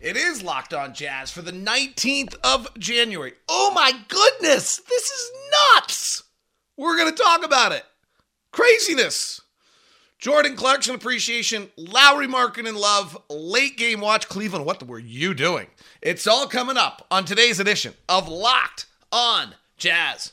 It is Locked On Jazz for the 19th of January. Oh my goodness, this is nuts. We're going to talk about it. Craziness. Jordan Clarkson appreciation, Lauri Markkanen love, late game watch Cleveland. What were you doing? It's all coming up on today's edition of Locked On Jazz.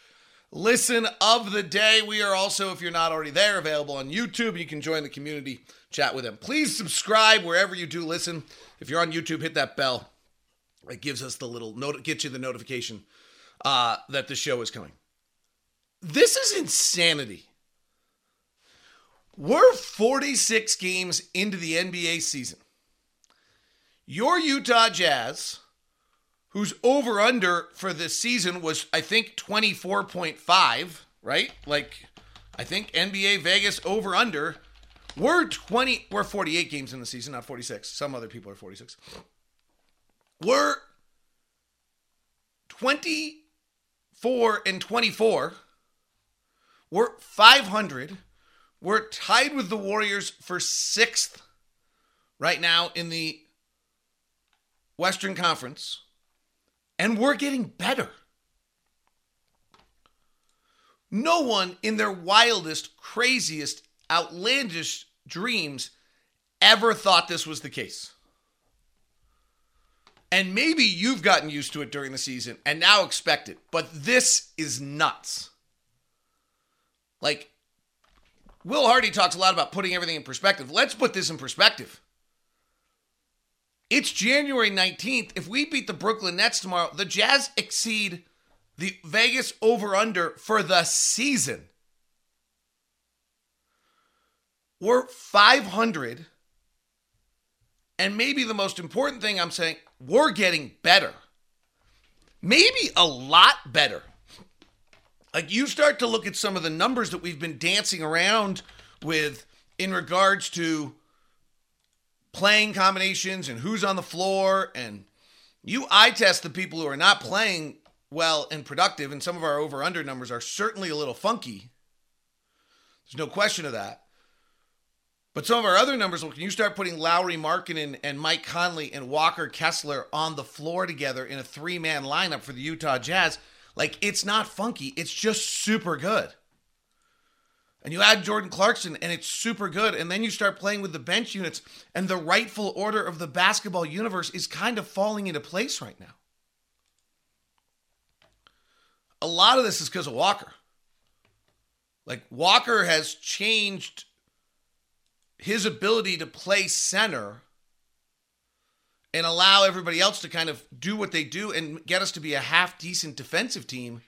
listen of the day. We are also, if you're not already there, available on YouTube. You can join the community, chat with them. Please subscribe wherever you do listen. If you're on YouTube, hit that bell. It gives us the little note, gets you the notification uh, that the show is coming. This is insanity. We're 46 games into the NBA season. Your Utah Jazz whose over under for this season was I think 24.5, right? Like I think NBA Vegas over under we're 20 we're 48 games in the season, not 46. Some other people are 46. We're 24 and 24. We're 500. We're tied with the Warriors for 6th right now in the Western Conference. And we're getting better. No one in their wildest, craziest, outlandish dreams ever thought this was the case. And maybe you've gotten used to it during the season and now expect it, but this is nuts. Like, Will Hardy talks a lot about putting everything in perspective. Let's put this in perspective. It's January 19th. If we beat the Brooklyn Nets tomorrow, the Jazz exceed the Vegas over under for the season. We're 500. And maybe the most important thing I'm saying, we're getting better. Maybe a lot better. Like you start to look at some of the numbers that we've been dancing around with in regards to playing combinations and who's on the floor and you eye test the people who are not playing well and productive and some of our over under numbers are certainly a little funky. There's no question of that. But some of our other numbers when you start putting Lauri Markkanen and Mike Conley and Walker Kessler on the floor together in a three-man lineup for the Utah Jazz? Like it's not funky. It's just super good and you add Jordan Clarkson, and it's super good. And then you start playing with the bench units, and the rightful order of the basketball universe is kind of falling into place right now. A lot of this is because of Walker. Like, Walker has changed his ability to play center and allow everybody else to kind of do what they do and get us to be a half decent defensive team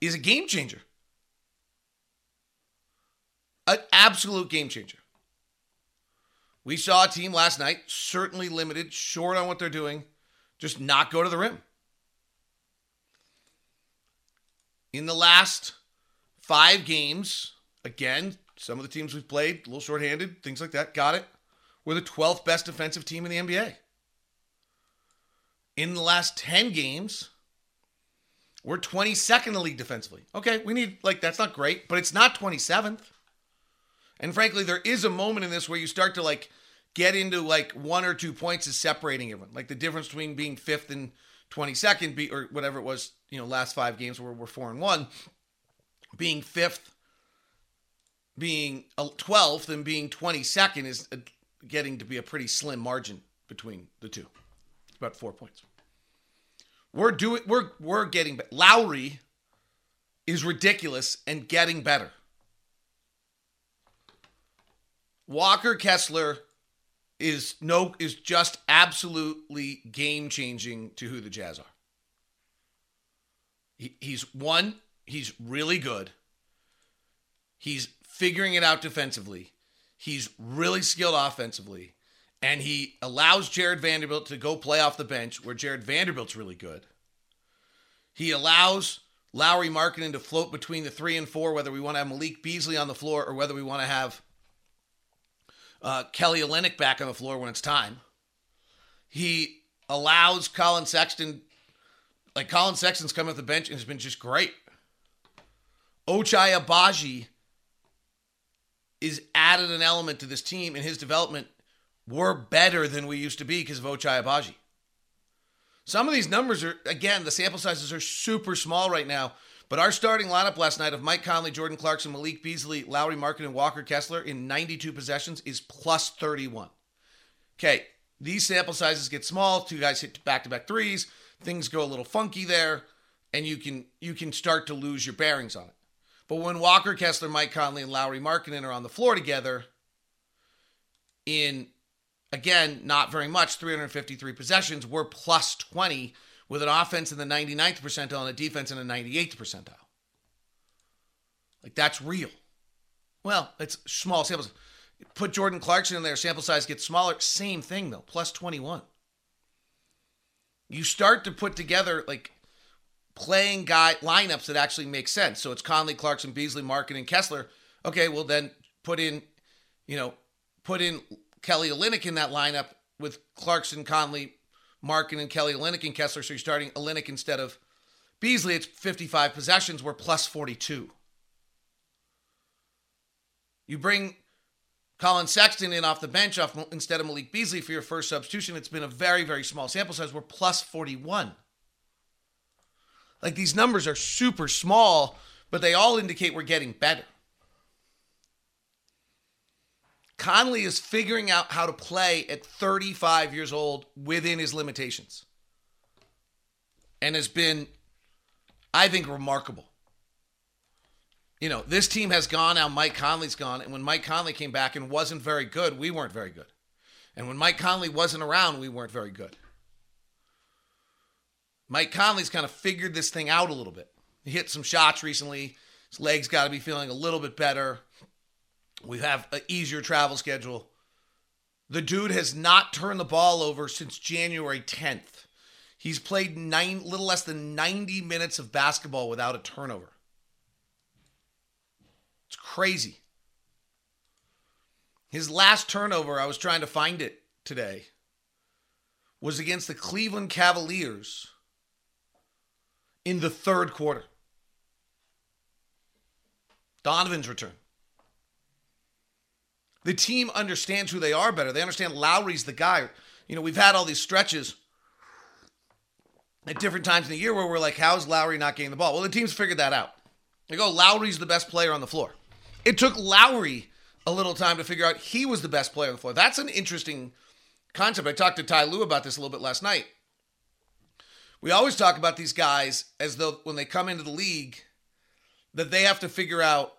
is a game changer an absolute game changer. We saw a team last night, certainly limited, short on what they're doing, just not go to the rim. In the last five games, again, some of the teams we've played, a little shorthanded, things like that, got it. We're the 12th best defensive team in the NBA. In the last 10 games, we're 22nd in the league defensively. Okay, we need, like, that's not great, but it's not 27th. And frankly, there is a moment in this where you start to like get into like one or two points is separating everyone. Like the difference between being fifth and 22nd, be, or whatever it was, you know, last five games where we're four and one, being fifth, being uh, 12th, and being 22nd is uh, getting to be a pretty slim margin between the two. About four points. We're doing, we're, we're getting, Lauri is ridiculous and getting better. Walker Kessler is no is just absolutely game changing to who the Jazz are. He, he's one, he's really good. He's figuring it out defensively. He's really skilled offensively. And he allows Jarred Vanderbilt to go play off the bench where Jarred Vanderbilt's really good. He allows Lauri Markkanen to float between the three and four, whether we want to have Malik Beasley on the floor or whether we want to have uh, Kelly Olynyk back on the floor when it's time. He allows Collin Sexton, like Collin Sexton's come off the bench and has been just great. Ochai Agbaji is added an element to this team and his development. We're better than we used to be because of Ochai Agbaji. Some of these numbers are, again, the sample sizes are super small right now. But our starting lineup last night of Mike Conley, Jordan Clarkson, Malik Beasley, Lauri Markkanen, and Walker Kessler in 92 possessions is plus 31. Okay, these sample sizes get small. Two guys hit back-to-back threes. Things go a little funky there, and you can you can start to lose your bearings on it. But when Walker Kessler, Mike Conley, and Lauri Markkanen are on the floor together, in again not very much, 353 possessions, we're plus 20 with an offense in the 99th percentile and a defense in the 98th percentile. Like that's real. Well, it's small samples. Put Jordan Clarkson in there, sample size gets smaller. Same thing though, plus 21. You start to put together like playing guy lineups that actually make sense. So it's Conley, Clarkson, Beasley, Markin, and Kessler. Okay, well then put in, you know, put in Kelly Olynyk in that lineup with Clarkson, Conley, Markin and Kelly Olynyk and Kessler. So you're starting Olynyk instead of Beasley. It's 55 possessions. We're plus 42. You bring Collin Sexton in off the bench off instead of Malik Beasley for your first substitution. It's been a very, very small sample size. We're plus 41. Like these numbers are super small, but they all indicate we're getting better. Conley is figuring out how to play at 35 years old within his limitations and has been, I think, remarkable. You know, this team has gone now. Mike Conley's gone. And when Mike Conley came back and wasn't very good, we weren't very good. And when Mike Conley wasn't around, we weren't very good. Mike Conley's kind of figured this thing out a little bit. He hit some shots recently. His legs got to be feeling a little bit better. We have an easier travel schedule. The dude has not turned the ball over since January 10th. He's played nine, little less than 90 minutes of basketball without a turnover. It's crazy. His last turnover, I was trying to find it today, was against the Cleveland Cavaliers in the third quarter. Donovan's return. The team understands who they are better. They understand Lauri's the guy. You know, we've had all these stretches at different times in the year where we're like, how's Lauri not getting the ball? Well, the team's figured that out. They go, Lauri's the best player on the floor. It took Lauri a little time to figure out he was the best player on the floor. That's an interesting concept. I talked to Ty Lue about this a little bit last night. We always talk about these guys as though when they come into the league, that they have to figure out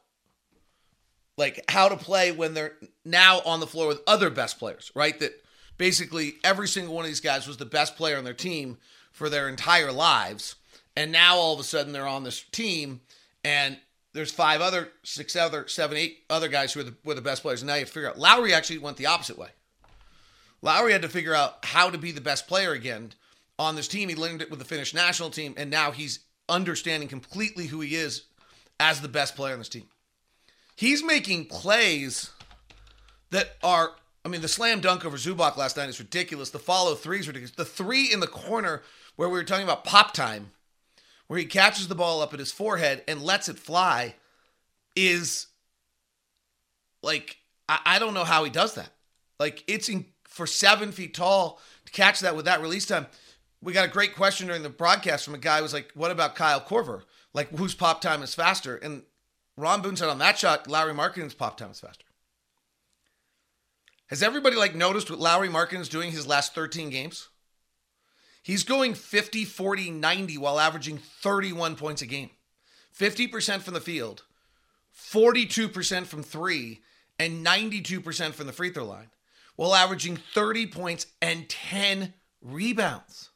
like how to play when they're now on the floor with other best players, right? That basically every single one of these guys was the best player on their team for their entire lives. And now all of a sudden they're on this team and there's five other, six other, seven, eight other guys who are the, were the best players. And now you have to figure out. Lauri actually went the opposite way. Lauri had to figure out how to be the best player again on this team. He learned it with the Finnish national team, and now he's understanding completely who he is as the best player on this team. He's making plays that are, I mean, the slam dunk over Zubac last night is ridiculous. The follow three is ridiculous. The three in the corner where we were talking about pop time, where he catches the ball up at his forehead and lets it fly, is like, I, I don't know how he does that. Like, it's in, for seven feet tall to catch that with that release time. We got a great question during the broadcast from a guy who was like, What about Kyle Korver? Like, whose pop time is faster? And Ron Boone said on that shot, Lauri Markkanen's pop time is faster. Has everybody like noticed what Lauri Markkanen's doing his last 13 games? He's going 50, 40, 90 while averaging 31 points a game. 50% from the field, 42% from three, and 92% from the free throw line, while averaging 30 points and 10 rebounds.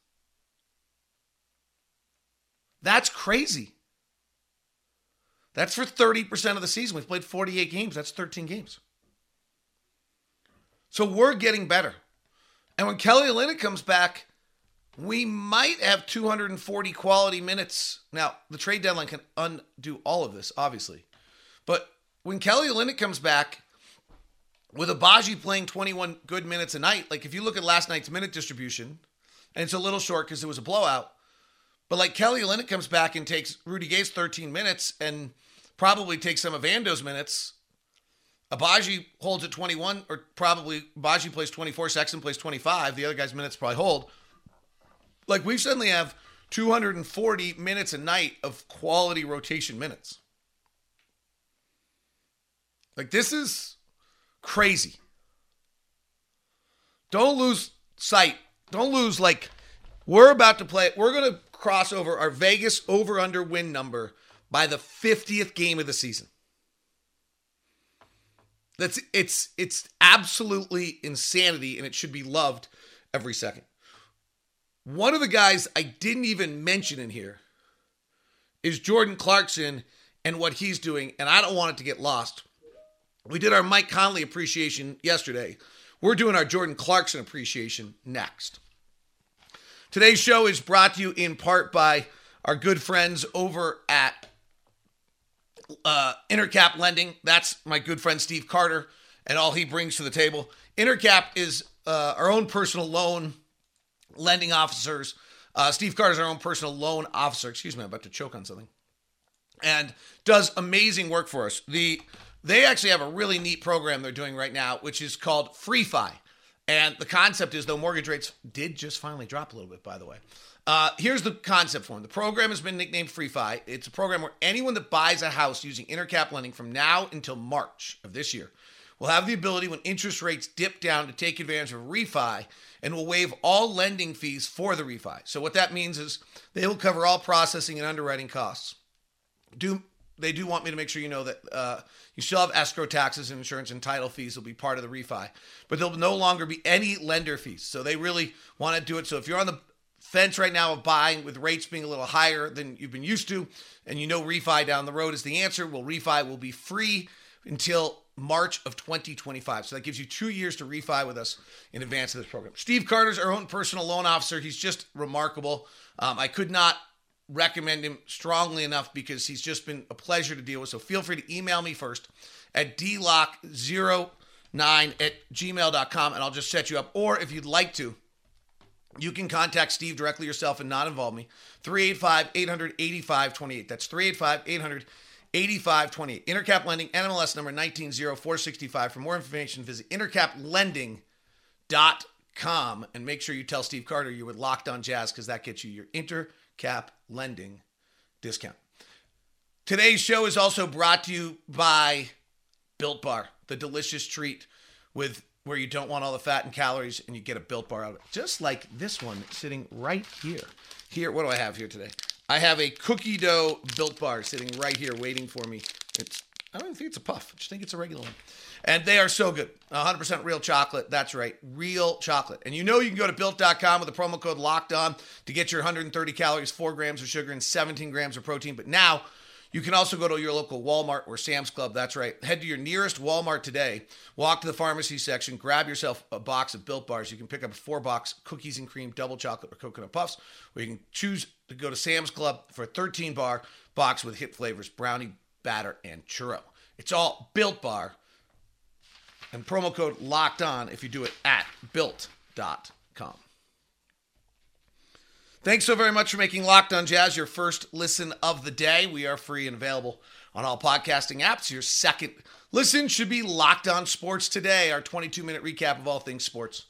That's crazy. That's for 30% of the season. We've played 48 games. That's 13 games. So we're getting better. And when Kelly Olynyk comes back, we might have 240 quality minutes. Now, the trade deadline can undo all of this, obviously. But when Kelly Olynyk comes back, with Agbaji playing 21 good minutes a night, like if you look at last night's minute distribution, and it's a little short because it was a blowout, but like Kelly Olynyk comes back and takes Rudy Gay's 13 minutes and probably takes some of Vando's minutes. Agbaji holds at 21, or probably Agbaji plays 24, Sexton plays 25. The other guy's minutes probably hold. Like we suddenly have 240 minutes a night of quality rotation minutes. Like this is crazy. Don't lose sight. Don't lose like we're about to play. We're going to cross over our Vegas over under win number by the 50th game of the season. That's it's it's absolutely insanity and it should be loved every second. One of the guys I didn't even mention in here is Jordan Clarkson and what he's doing and I don't want it to get lost. We did our Mike Conley appreciation yesterday. We're doing our Jordan Clarkson appreciation next. Today's show is brought to you in part by our good friends over at uh, Intercap Lending. That's my good friend Steve Carter and all he brings to the table. Intercap is uh, our own personal loan lending officers. Uh, Steve Carter is our own personal loan officer. Excuse me, I'm about to choke on something. And does amazing work for us. The they actually have a really neat program they're doing right now, which is called FreeFi. And the concept is, though mortgage rates did just finally drop a little bit, by the way. Uh, here's the concept for them. The program has been nicknamed FreeFi. It's a program where anyone that buys a house using Intercap lending from now until March of this year will have the ability, when interest rates dip down, to take advantage of refi and will waive all lending fees for the refi. So what that means is they will cover all processing and underwriting costs. Do they do want me to make sure you know that uh, you still have escrow taxes and insurance and title fees will be part of the refi, but there'll no longer be any lender fees. So they really want to do it. So if you're on the fence right now of buying with rates being a little higher than you've been used to, and you know refi down the road is the answer, well, refi will be free until March of 2025. So that gives you two years to refi with us in advance of this program. Steve Carter's our own personal loan officer. He's just remarkable. Um, I could not recommend him strongly enough because he's just been a pleasure to deal with. So feel free to email me first at dlock09 at gmail.com and I'll just set you up. Or if you'd like to, you can contact Steve directly yourself and not involve me. 385 885 28. That's 385 800 8528. Intercap Lending, NMLS number 190465. For more information, visit intercaplending.com and make sure you tell Steve Carter you were locked on jazz because that gets you your intercap lending discount. Today's show is also brought to you by Built Bar, the delicious treat with where you don't want all the fat and calories and you get a built bar out of it. Just like this one sitting right here. Here, what do I have here today? I have a cookie dough built bar sitting right here waiting for me. It's I don't even think it's a puff. I just think it's a regular one. And they are so good. 100% real chocolate. That's right. Real chocolate. And you know you can go to built.com with the promo code locked on to get your 130 calories, 4 grams of sugar, and 17 grams of protein. But now you can also go to your local Walmart or Sam's Club. That's right. Head to your nearest Walmart today. Walk to the pharmacy section. Grab yourself a box of Built Bars. You can pick up a four box cookies and cream, double chocolate, or coconut puffs. Or you can choose to go to Sam's Club for a 13 bar box with hit flavors brownie, batter, and churro. It's all Built Bar. And promo code locked on if you do it at built.com. Thanks so very much for making Locked On Jazz your first listen of the day. We are free and available on all podcasting apps. Your second listen should be Locked On Sports Today, our 22 minute recap of all things sports,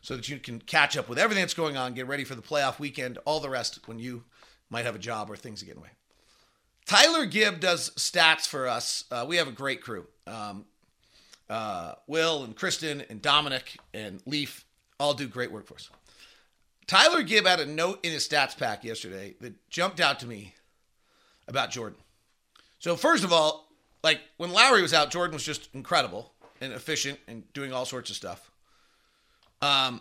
so that you can catch up with everything that's going on, get ready for the playoff weekend, all the rest when you might have a job or things get in the way. Tyler Gibb does stats for us. Uh, we have a great crew. Um, uh, Will and Kristen and Dominic and Leaf all do great work for us. Tyler Gibb had a note in his stats pack yesterday that jumped out to me about Jordan. So, first of all, like when Lauri was out, Jordan was just incredible and efficient and doing all sorts of stuff. Um,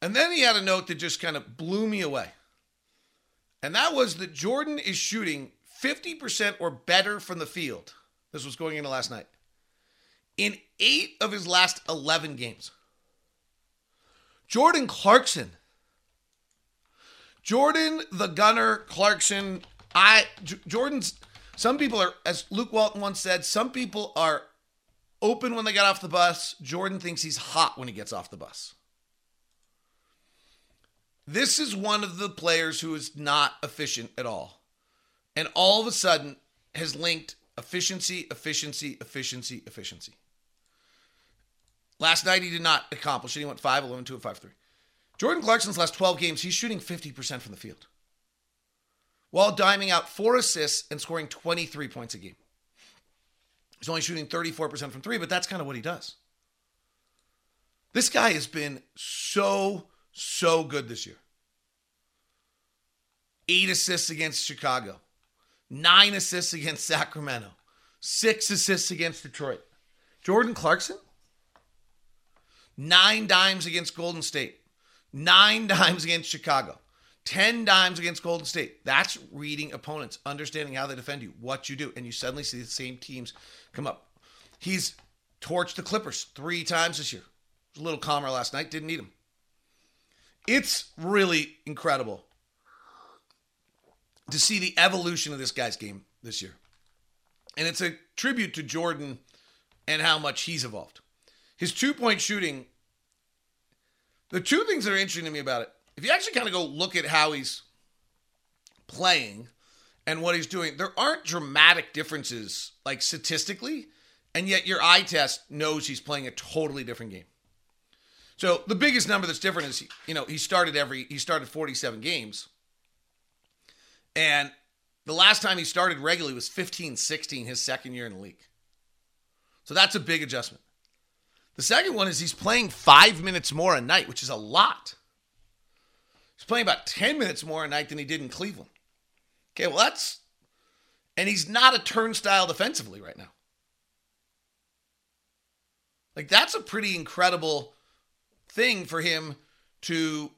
and then he had a note that just kind of blew me away. And that was that Jordan is shooting 50% or better from the field. This was going into last night. In eight of his last 11 games. Jordan Clarkson. Jordan the Gunner Clarkson. I J- Jordan's some people are as Luke Walton once said, some people are open when they get off the bus. Jordan thinks he's hot when he gets off the bus. This is one of the players who is not efficient at all. And all of a sudden has linked efficiency, efficiency, efficiency, efficiency. Last night he did not accomplish it. He went 5 11 2 5 3. Jordan Clarkson's last 12 games, he's shooting 50% from the field while diming out four assists and scoring 23 points a game. He's only shooting 34% from three, but that's kind of what he does. This guy has been so, so good this year. Eight assists against Chicago, nine assists against Sacramento, six assists against Detroit. Jordan Clarkson, nine dimes against Golden State, nine dimes against Chicago. 10 dimes against Golden State. That's reading opponents, understanding how they defend you, what you do, and you suddenly see the same teams come up. He's torched the Clippers three times this year. Was a little calmer last night, didn't need him. It's really incredible to see the evolution of this guy's game this year. And it's a tribute to Jordan and how much he's evolved. His two point shooting, the two things that are interesting to me about it if you actually kind of go look at how he's playing and what he's doing, there aren't dramatic differences, like statistically, and yet your eye test knows he's playing a totally different game. So the biggest number that's different is, you know, he started every he started 47 games, and the last time he started regularly was 15-16, his second year in the league. So that's a big adjustment. The second one is he's playing five minutes more a night, which is a lot. He's playing about 10 minutes more a night than he did in Cleveland. Okay, well, that's. And he's not a turnstile defensively right now. Like, that's a pretty incredible thing for him to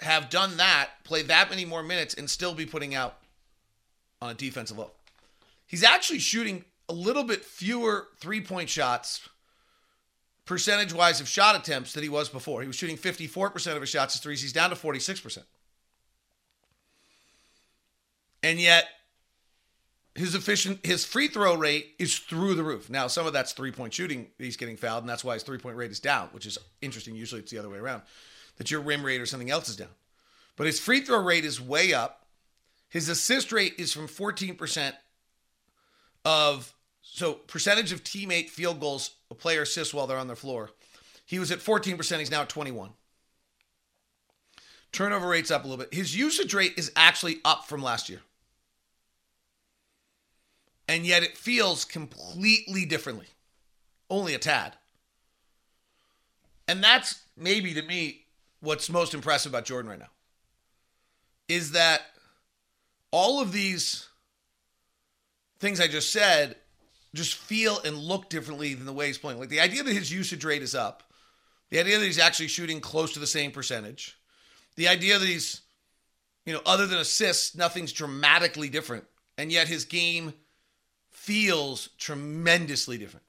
have done that, play that many more minutes, and still be putting out on a defensive level. He's actually shooting a little bit fewer three point shots percentage wise of shot attempts that he was before. He was shooting 54% of his shots as threes. He's down to 46%. And yet, his efficient his free throw rate is through the roof. Now, some of that's three point shooting. He's getting fouled, and that's why his three point rate is down, which is interesting. Usually, it's the other way around, that your rim rate or something else is down. But his free throw rate is way up. His assist rate is from 14% of so percentage of teammate field goals a player assists while they're on their floor. He was at 14%, he's now at 21. Turnover rate's up a little bit. His usage rate is actually up from last year. And yet it feels completely differently. Only a tad. And that's maybe to me what's most impressive about Jordan right now. Is that all of these things I just said just feel and look differently than the way he's playing. Like the idea that his usage rate is up, the idea that he's actually shooting close to the same percentage, the idea that he's, you know, other than assists, nothing's dramatically different. And yet his game feels tremendously different.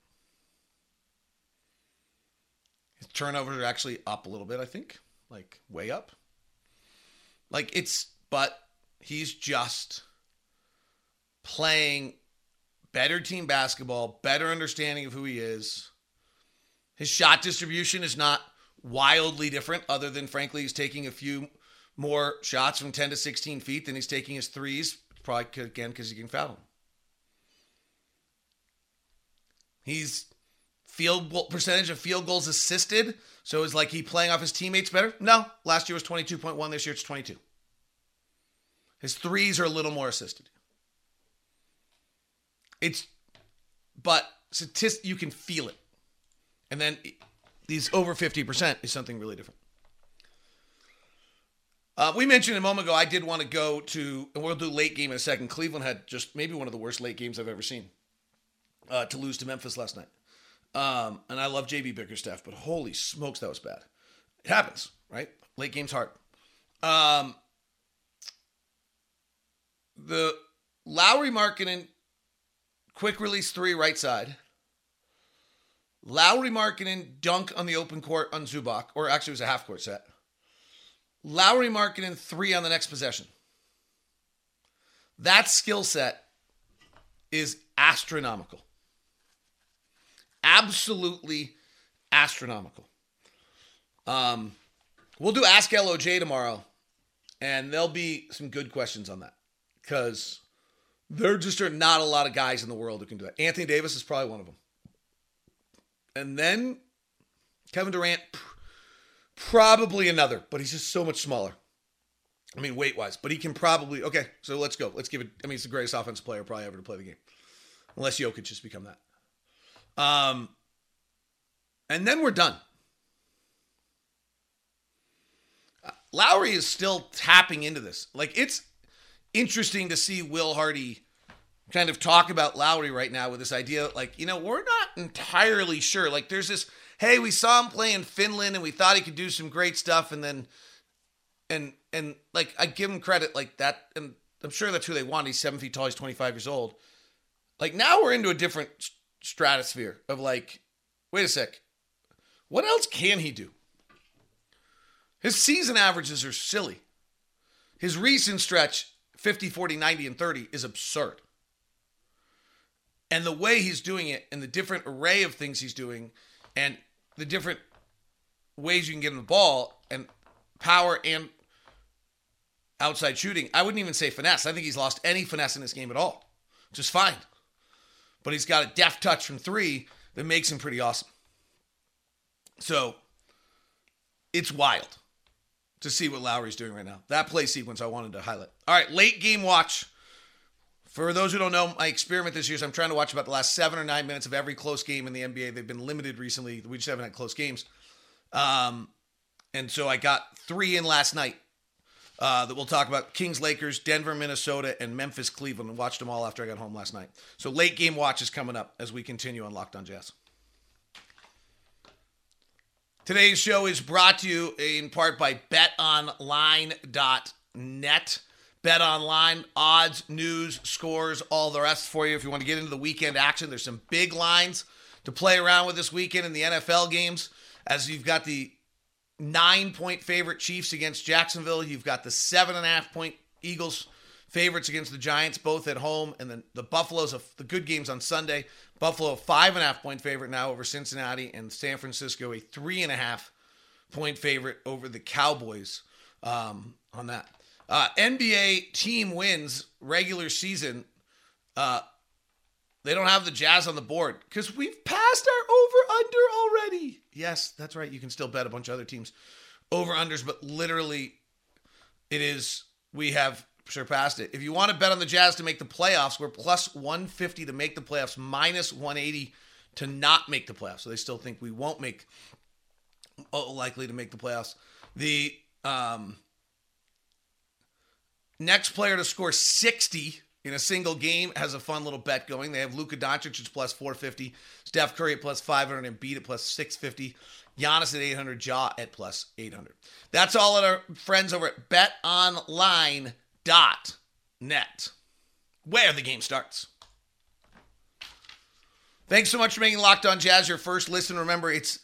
His turnovers are actually up a little bit, I think, like way up. Like it's, but he's just playing better team basketball, better understanding of who he is. His shot distribution is not wildly different, other than, frankly, he's taking a few more shots from 10 to 16 feet than he's taking his threes, probably again because he can foul him. He's field goal percentage of field goals assisted. So is like he playing off his teammates better? No. Last year was 22.1. This year it's 22. His threes are a little more assisted. It's, but statist, you can feel it. And then these over 50% is something really different. Uh, we mentioned a moment ago, I did want to go to, and we'll do late game in a second. Cleveland had just maybe one of the worst late games I've ever seen uh, to lose to Memphis last night. Um, and I love JB Bickerstaff, but holy smokes, that was bad. It happens, right? Late game's hard. Um, the Lauri Markkanen, quick release three, right side. Lauri Markkanen, dunk on the open court on Zubac, or actually it was a half court set. Lauri Markkanen, three on the next possession. That skill set is astronomical. Absolutely astronomical. Um, we'll do Ask LOJ tomorrow, and there'll be some good questions on that because there just are not a lot of guys in the world who can do that. Anthony Davis is probably one of them. And then Kevin Durant, probably another, but he's just so much smaller. I mean, weight wise, but he can probably. Okay, so let's go. Let's give it. I mean, he's the greatest offensive player probably ever to play the game, unless Jokic just become that. Um, and then we're done. Uh, Lauri is still tapping into this. Like it's interesting to see Will Hardy kind of talk about Lauri right now with this idea, like you know, we're not entirely sure. Like there's this. Hey, we saw him play in Finland, and we thought he could do some great stuff, and then and and like I give him credit like that, and I'm sure that's who they want. He's seven feet tall. He's 25 years old. Like now we're into a different stratosphere of like, wait a sec, what else can he do? His season averages are silly. His recent stretch, 50, 40, 90, and 30, is absurd. And the way he's doing it, and the different array of things he's doing, and the different ways you can get him the ball, and power and outside shooting. I wouldn't even say finesse. I think he's lost any finesse in this game at all, which is fine. But he's got a deft touch from three that makes him pretty awesome. So it's wild to see what Lauri's doing right now. That play sequence I wanted to highlight. All right, late game watch. For those who don't know, my experiment this year is I'm trying to watch about the last seven or nine minutes of every close game in the NBA. They've been limited recently. We just haven't had close games. Um, and so I got three in last night uh, that we'll talk about Kings, Lakers, Denver, Minnesota, and Memphis, Cleveland. And watched them all after I got home last night. So late game watch is coming up as we continue on Locked On Jazz. Today's show is brought to you in part by betonline.net. Bet online, odds, news, scores, all the rest for you. If you want to get into the weekend action, there's some big lines to play around with this weekend in the NFL games. As you've got the nine point favorite Chiefs against Jacksonville. You've got the seven and a half point Eagles favorites against the Giants, both at home, and then the Buffaloes of the good games on Sunday. Buffalo five and a half point favorite now over Cincinnati, and San Francisco a three and a half point favorite over the Cowboys um, on that. Uh, NBA team wins regular season. Uh, they don't have the Jazz on the board because we've passed our over under already. Yes, that's right. You can still bet a bunch of other teams over unders, but literally, it is we have surpassed it. If you want to bet on the Jazz to make the playoffs, we're plus 150 to make the playoffs, minus 180 to not make the playoffs. So they still think we won't make oh, likely to make the playoffs. The um, next player to score 60 in a single game has a fun little bet going. They have Luka Doncic at plus 450, Steph Curry at plus 500, and Embiid at plus 650. Giannis at 800, Ja at plus 800. That's all of our friends over at betonline.net, where the game starts. Thanks so much for making Locked On Jazz your first listen. Remember, it's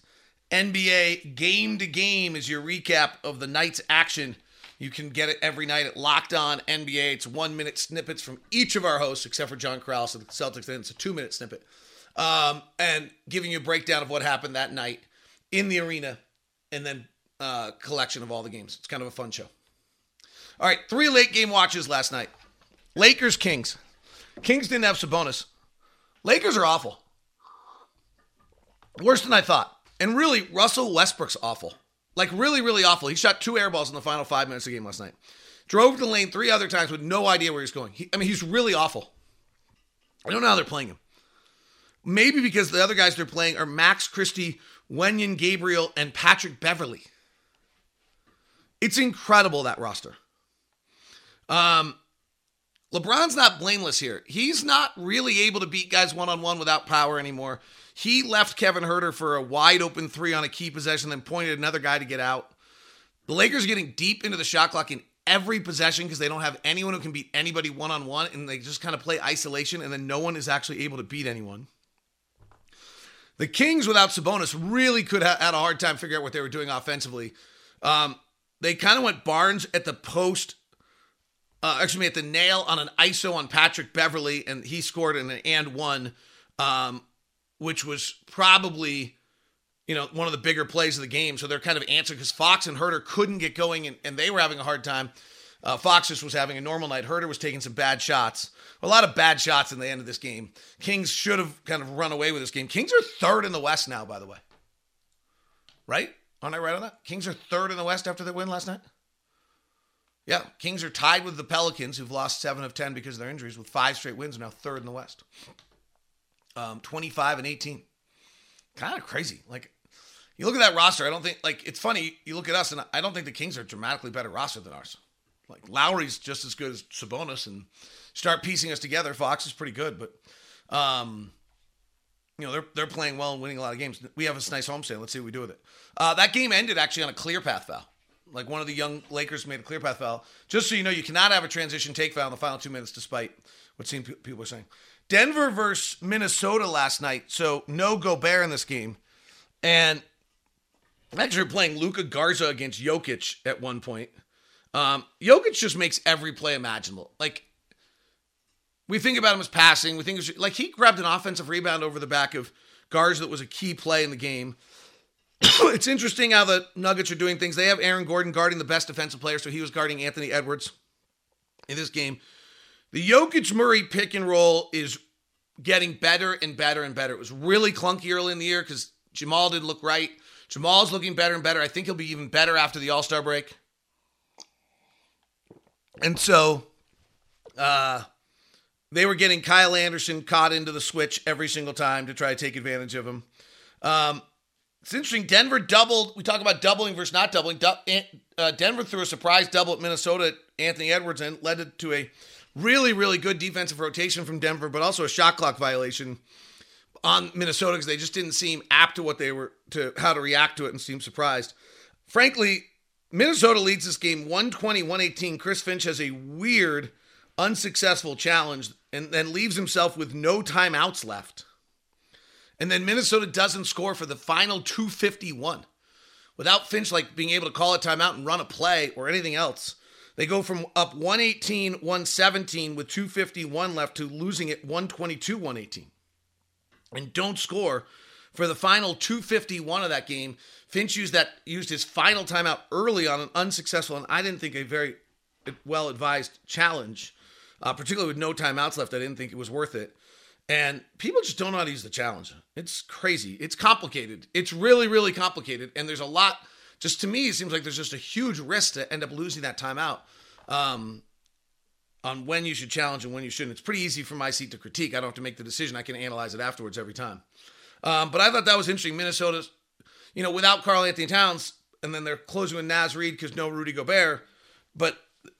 NBA game to game is your recap of the night's action you can get it every night at Locked On NBA. It's one minute snippets from each of our hosts, except for John Krause of the Celtics. Then it's a two minute snippet, um, and giving you a breakdown of what happened that night in the arena, and then uh, collection of all the games. It's kind of a fun show. All right, three late game watches last night. Lakers Kings. Kings didn't have Sabonis. Lakers are awful. Worse than I thought. And really, Russell Westbrook's awful. Like really, really awful. He shot two air balls in the final five minutes of the game last night. Drove the lane three other times with no idea where he's going. He, I mean, he's really awful. I don't know how they're playing him. Maybe because the other guys they're playing are Max Christie, Wenyen Gabriel, and Patrick Beverley. It's incredible that roster. Um, LeBron's not blameless here. He's not really able to beat guys one on one without power anymore. He left Kevin Huerter for a wide open three on a key possession, then pointed another guy to get out. The Lakers are getting deep into the shot clock in every possession because they don't have anyone who can beat anybody one on one, and they just kind of play isolation, and then no one is actually able to beat anyone. The Kings without Sabonis really could have had a hard time figuring out what they were doing offensively. Um, they kind of went Barnes at the post, uh, actually at the nail on an ISO on Patrick Beverley, and he scored an and one, um, which was probably you know one of the bigger plays of the game. So they're kind of answering because Fox and Huerter couldn't get going, and, and they were having a hard time. Uh, Fox just was having a normal night. Huerter was taking some bad shots. A lot of bad shots in the end of this game. Kings should have kind of run away with this game. Kings are third in the West now, by the way. Right? Aren't I right on that? Kings are third in the West after their win last night? Yeah, Kings are tied with the Pelicans, who've lost seven of 10 because of their injuries, with five straight wins, now third in the West. Um, 25 and 18. Kind of crazy. Like, you look at that roster, I don't think, like, it's funny. You look at us, and I don't think the Kings are dramatically better roster than ours. Like, Lauri's just as good as Sabonis, and start piecing us together. Fox is pretty good, but um, you know they're they're playing well and winning a lot of games. We have this nice homestand. Let's see what we do with it. Uh, that game ended actually on a clear path foul. Like one of the young Lakers made a clear path foul. Just so you know, you cannot have a transition take foul in the final two minutes, despite what seems people are saying. Denver versus Minnesota last night. So no Gobert in this game, and actually playing Luka Garza against Jokic at one point. Um, Jokic just makes every play imaginable. Like we think about him as passing. We think like he grabbed an offensive rebound over the back of Garza that was a key play in the game. It's interesting how the Nuggets are doing things. They have Aaron Gordon guarding the best defensive player, so he was guarding Anthony Edwards in this game. The Jokic Murray pick and roll is getting better and better and better. It was really clunky early in the year because Jamal didn't look right. Jamal's looking better and better. I think he'll be even better after the All Star break. And so, uh, they were getting Kyle Anderson caught into the switch every single time to try to take advantage of him. Um, it's interesting. Denver doubled. We talk about doubling versus not doubling. Uh, Denver threw a surprise double at Minnesota. Anthony Edwards and led to a really, really good defensive rotation from Denver, but also a shot clock violation on Minnesota because they just didn't seem apt to what they were to how to react to it and seem surprised. Frankly, Minnesota leads this game 120 118. Chris Finch has a weird, unsuccessful challenge and then leaves himself with no timeouts left. And then Minnesota doesn't score for the final 251. Without Finch like being able to call a timeout and run a play or anything else. They go from up 118, 117 with 251 left to losing it 122, 118. And don't score for the final 251 of that game. Finch used that used his final timeout early on an unsuccessful and I didn't think a very well advised challenge uh, particularly with no timeouts left. I didn't think it was worth it. And people just don't know how to use the challenge. It's crazy. It's complicated. It's really, really complicated. And there's a lot, just to me, it seems like there's just a huge risk to end up losing that timeout um, on when you should challenge and when you shouldn't. It's pretty easy for my seat to critique. I don't have to make the decision. I can analyze it afterwards every time. Um, but I thought that was interesting. Minnesota, you know, without Karl-Anthony Towns, and then they're closing with Naz Reid because no Rudy Gobert, but,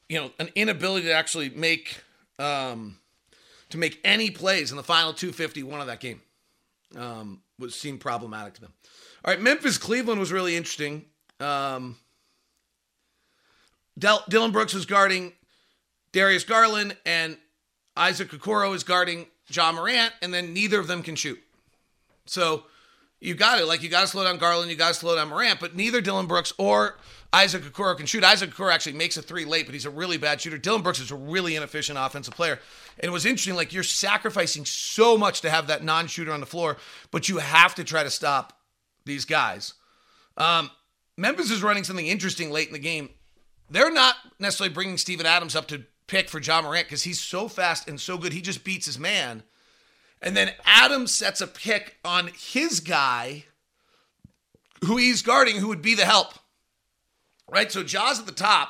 you know, an inability to actually make um, to make any plays in the final 251 of that game. Um, was seemed problematic to them. All right, Memphis Cleveland was really interesting. Um, Del- Dillon Brooks was guarding Darius Garland, and Isaac Okoro is guarding Ja Morant, and then neither of them can shoot. So you got it. Like you got to slow down Garland, you got to slow down Morant, but neither Dillon Brooks or Isaac Okoro can shoot. Isaac Okoro actually makes a three late, but he's a really bad shooter. Dillon Brooks is a really inefficient offensive player. And it was interesting, like you're sacrificing so much to have that non-shooter on the floor, but you have to try to stop these guys. Um, Memphis is running something interesting late in the game. They're not necessarily bringing Steven Adams up to pick for John Morant because he's so fast and so good. He just beats his man. And then Adams sets a pick on his guy who he's guarding, who would be the help right? So Ja's at the top.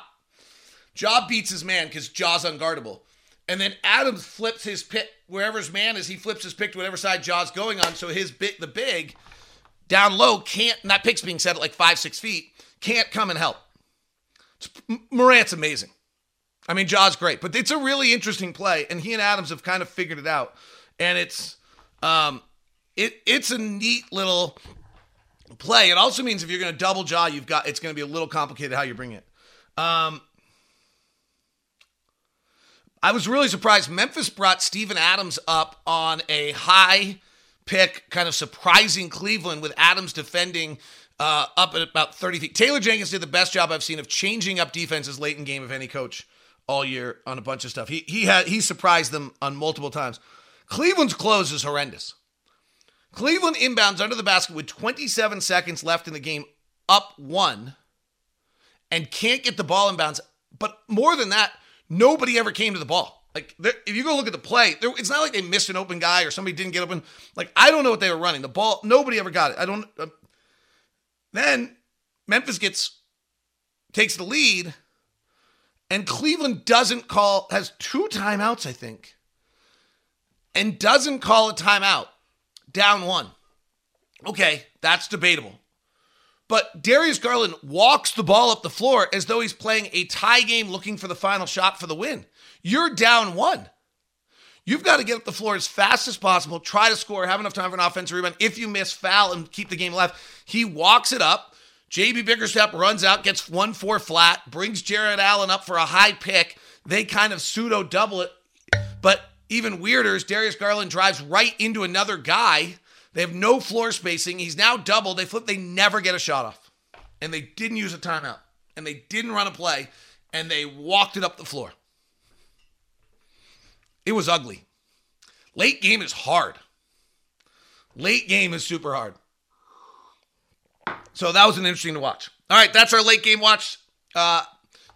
Ja beats his man because Ja's unguardable. And then Adams flips his pick wherever his man is. He flips his pick to whatever side Ja's going on. So his bit the big down low can't. And that pick's being set at like five six feet. Can't come and help. Morant's amazing. I mean, Ja's great, but it's a really interesting play, and he and Adams have kind of figured it out. And it's um, it it's a neat little play. It also means if you're going to double Ja, you've got it's going to be a little complicated how you bring it. Um, I was really surprised. Memphis brought Steven Adams up on a high pick, kind of surprising Cleveland with Adams defending uh, up at about 30 feet. Taylor Jenkins did the best job I've seen of changing up defenses late in game of any coach all year on a bunch of stuff. He he had he surprised them on multiple times. Cleveland's close is horrendous. Cleveland inbounds under the basket with 27 seconds left in the game, up one, and can't get the ball inbounds. But more than that, nobody ever came to the ball. Like if you go look at the play, it's not like they missed an open guy or somebody didn't get open. Like I don't know what they were running. The ball, nobody ever got it. I don't. Uh, then Memphis gets takes the lead, and Cleveland doesn't call has two timeouts, I think, and doesn't call a timeout down one. Okay, that's debatable. But Darius Garland walks the ball up the floor as though he's playing a tie game looking for the final shot for the win. You're down one. You've got to get up the floor as fast as possible, try to score, have enough time for an offensive rebound. If you miss, foul and keep the game alive. He walks it up. JB Bickerstaff runs out, gets 1 4 flat, brings Jarrett Allen up for a high pick. They kind of pseudo double it. But even weirder is Darius Garland drives right into another guy. They have no floor spacing. He's now doubled. They flip, they never get a shot off. And they didn't use a timeout. And they didn't run a play. And they walked it up the floor. It was ugly. Late game is hard. Late game is super hard. So that was an interesting to watch. All right, that's our late game watch. Uh,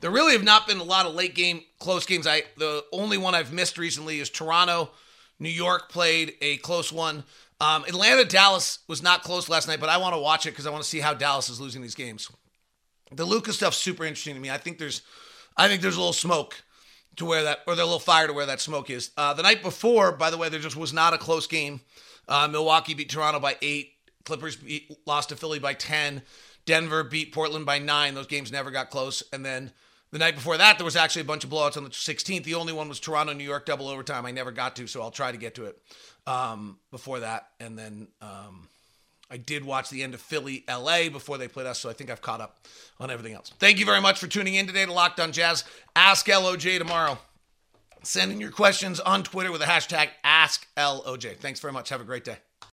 there really have not been a lot of late game close games. I the only one I've missed recently is Toronto. New York played a close one. Um, Atlanta Dallas was not close last night, but I want to watch it because I want to see how Dallas is losing these games. The Luka stuff's super interesting to me. I think there's, I think there's a little smoke to where that, or a little fire to where that smoke is. Uh, the night before, by the way, there just was not a close game. Uh, Milwaukee beat Toronto by eight. Clippers beat, lost to Philly by ten. Denver beat Portland by nine. Those games never got close. And then the night before that, there was actually a bunch of blowouts on the 16th. The only one was Toronto, New York double overtime. I never got to, so I'll try to get to it um, before that. And then um, I did watch the end of Philly, LA before they played us, so I think I've caught up on everything else. Thank you very much for tuning in today to Locked On Jazz. Ask LOJ tomorrow. Send in your questions on Twitter with the hashtag AskLOJ. Thanks very much. Have a great day.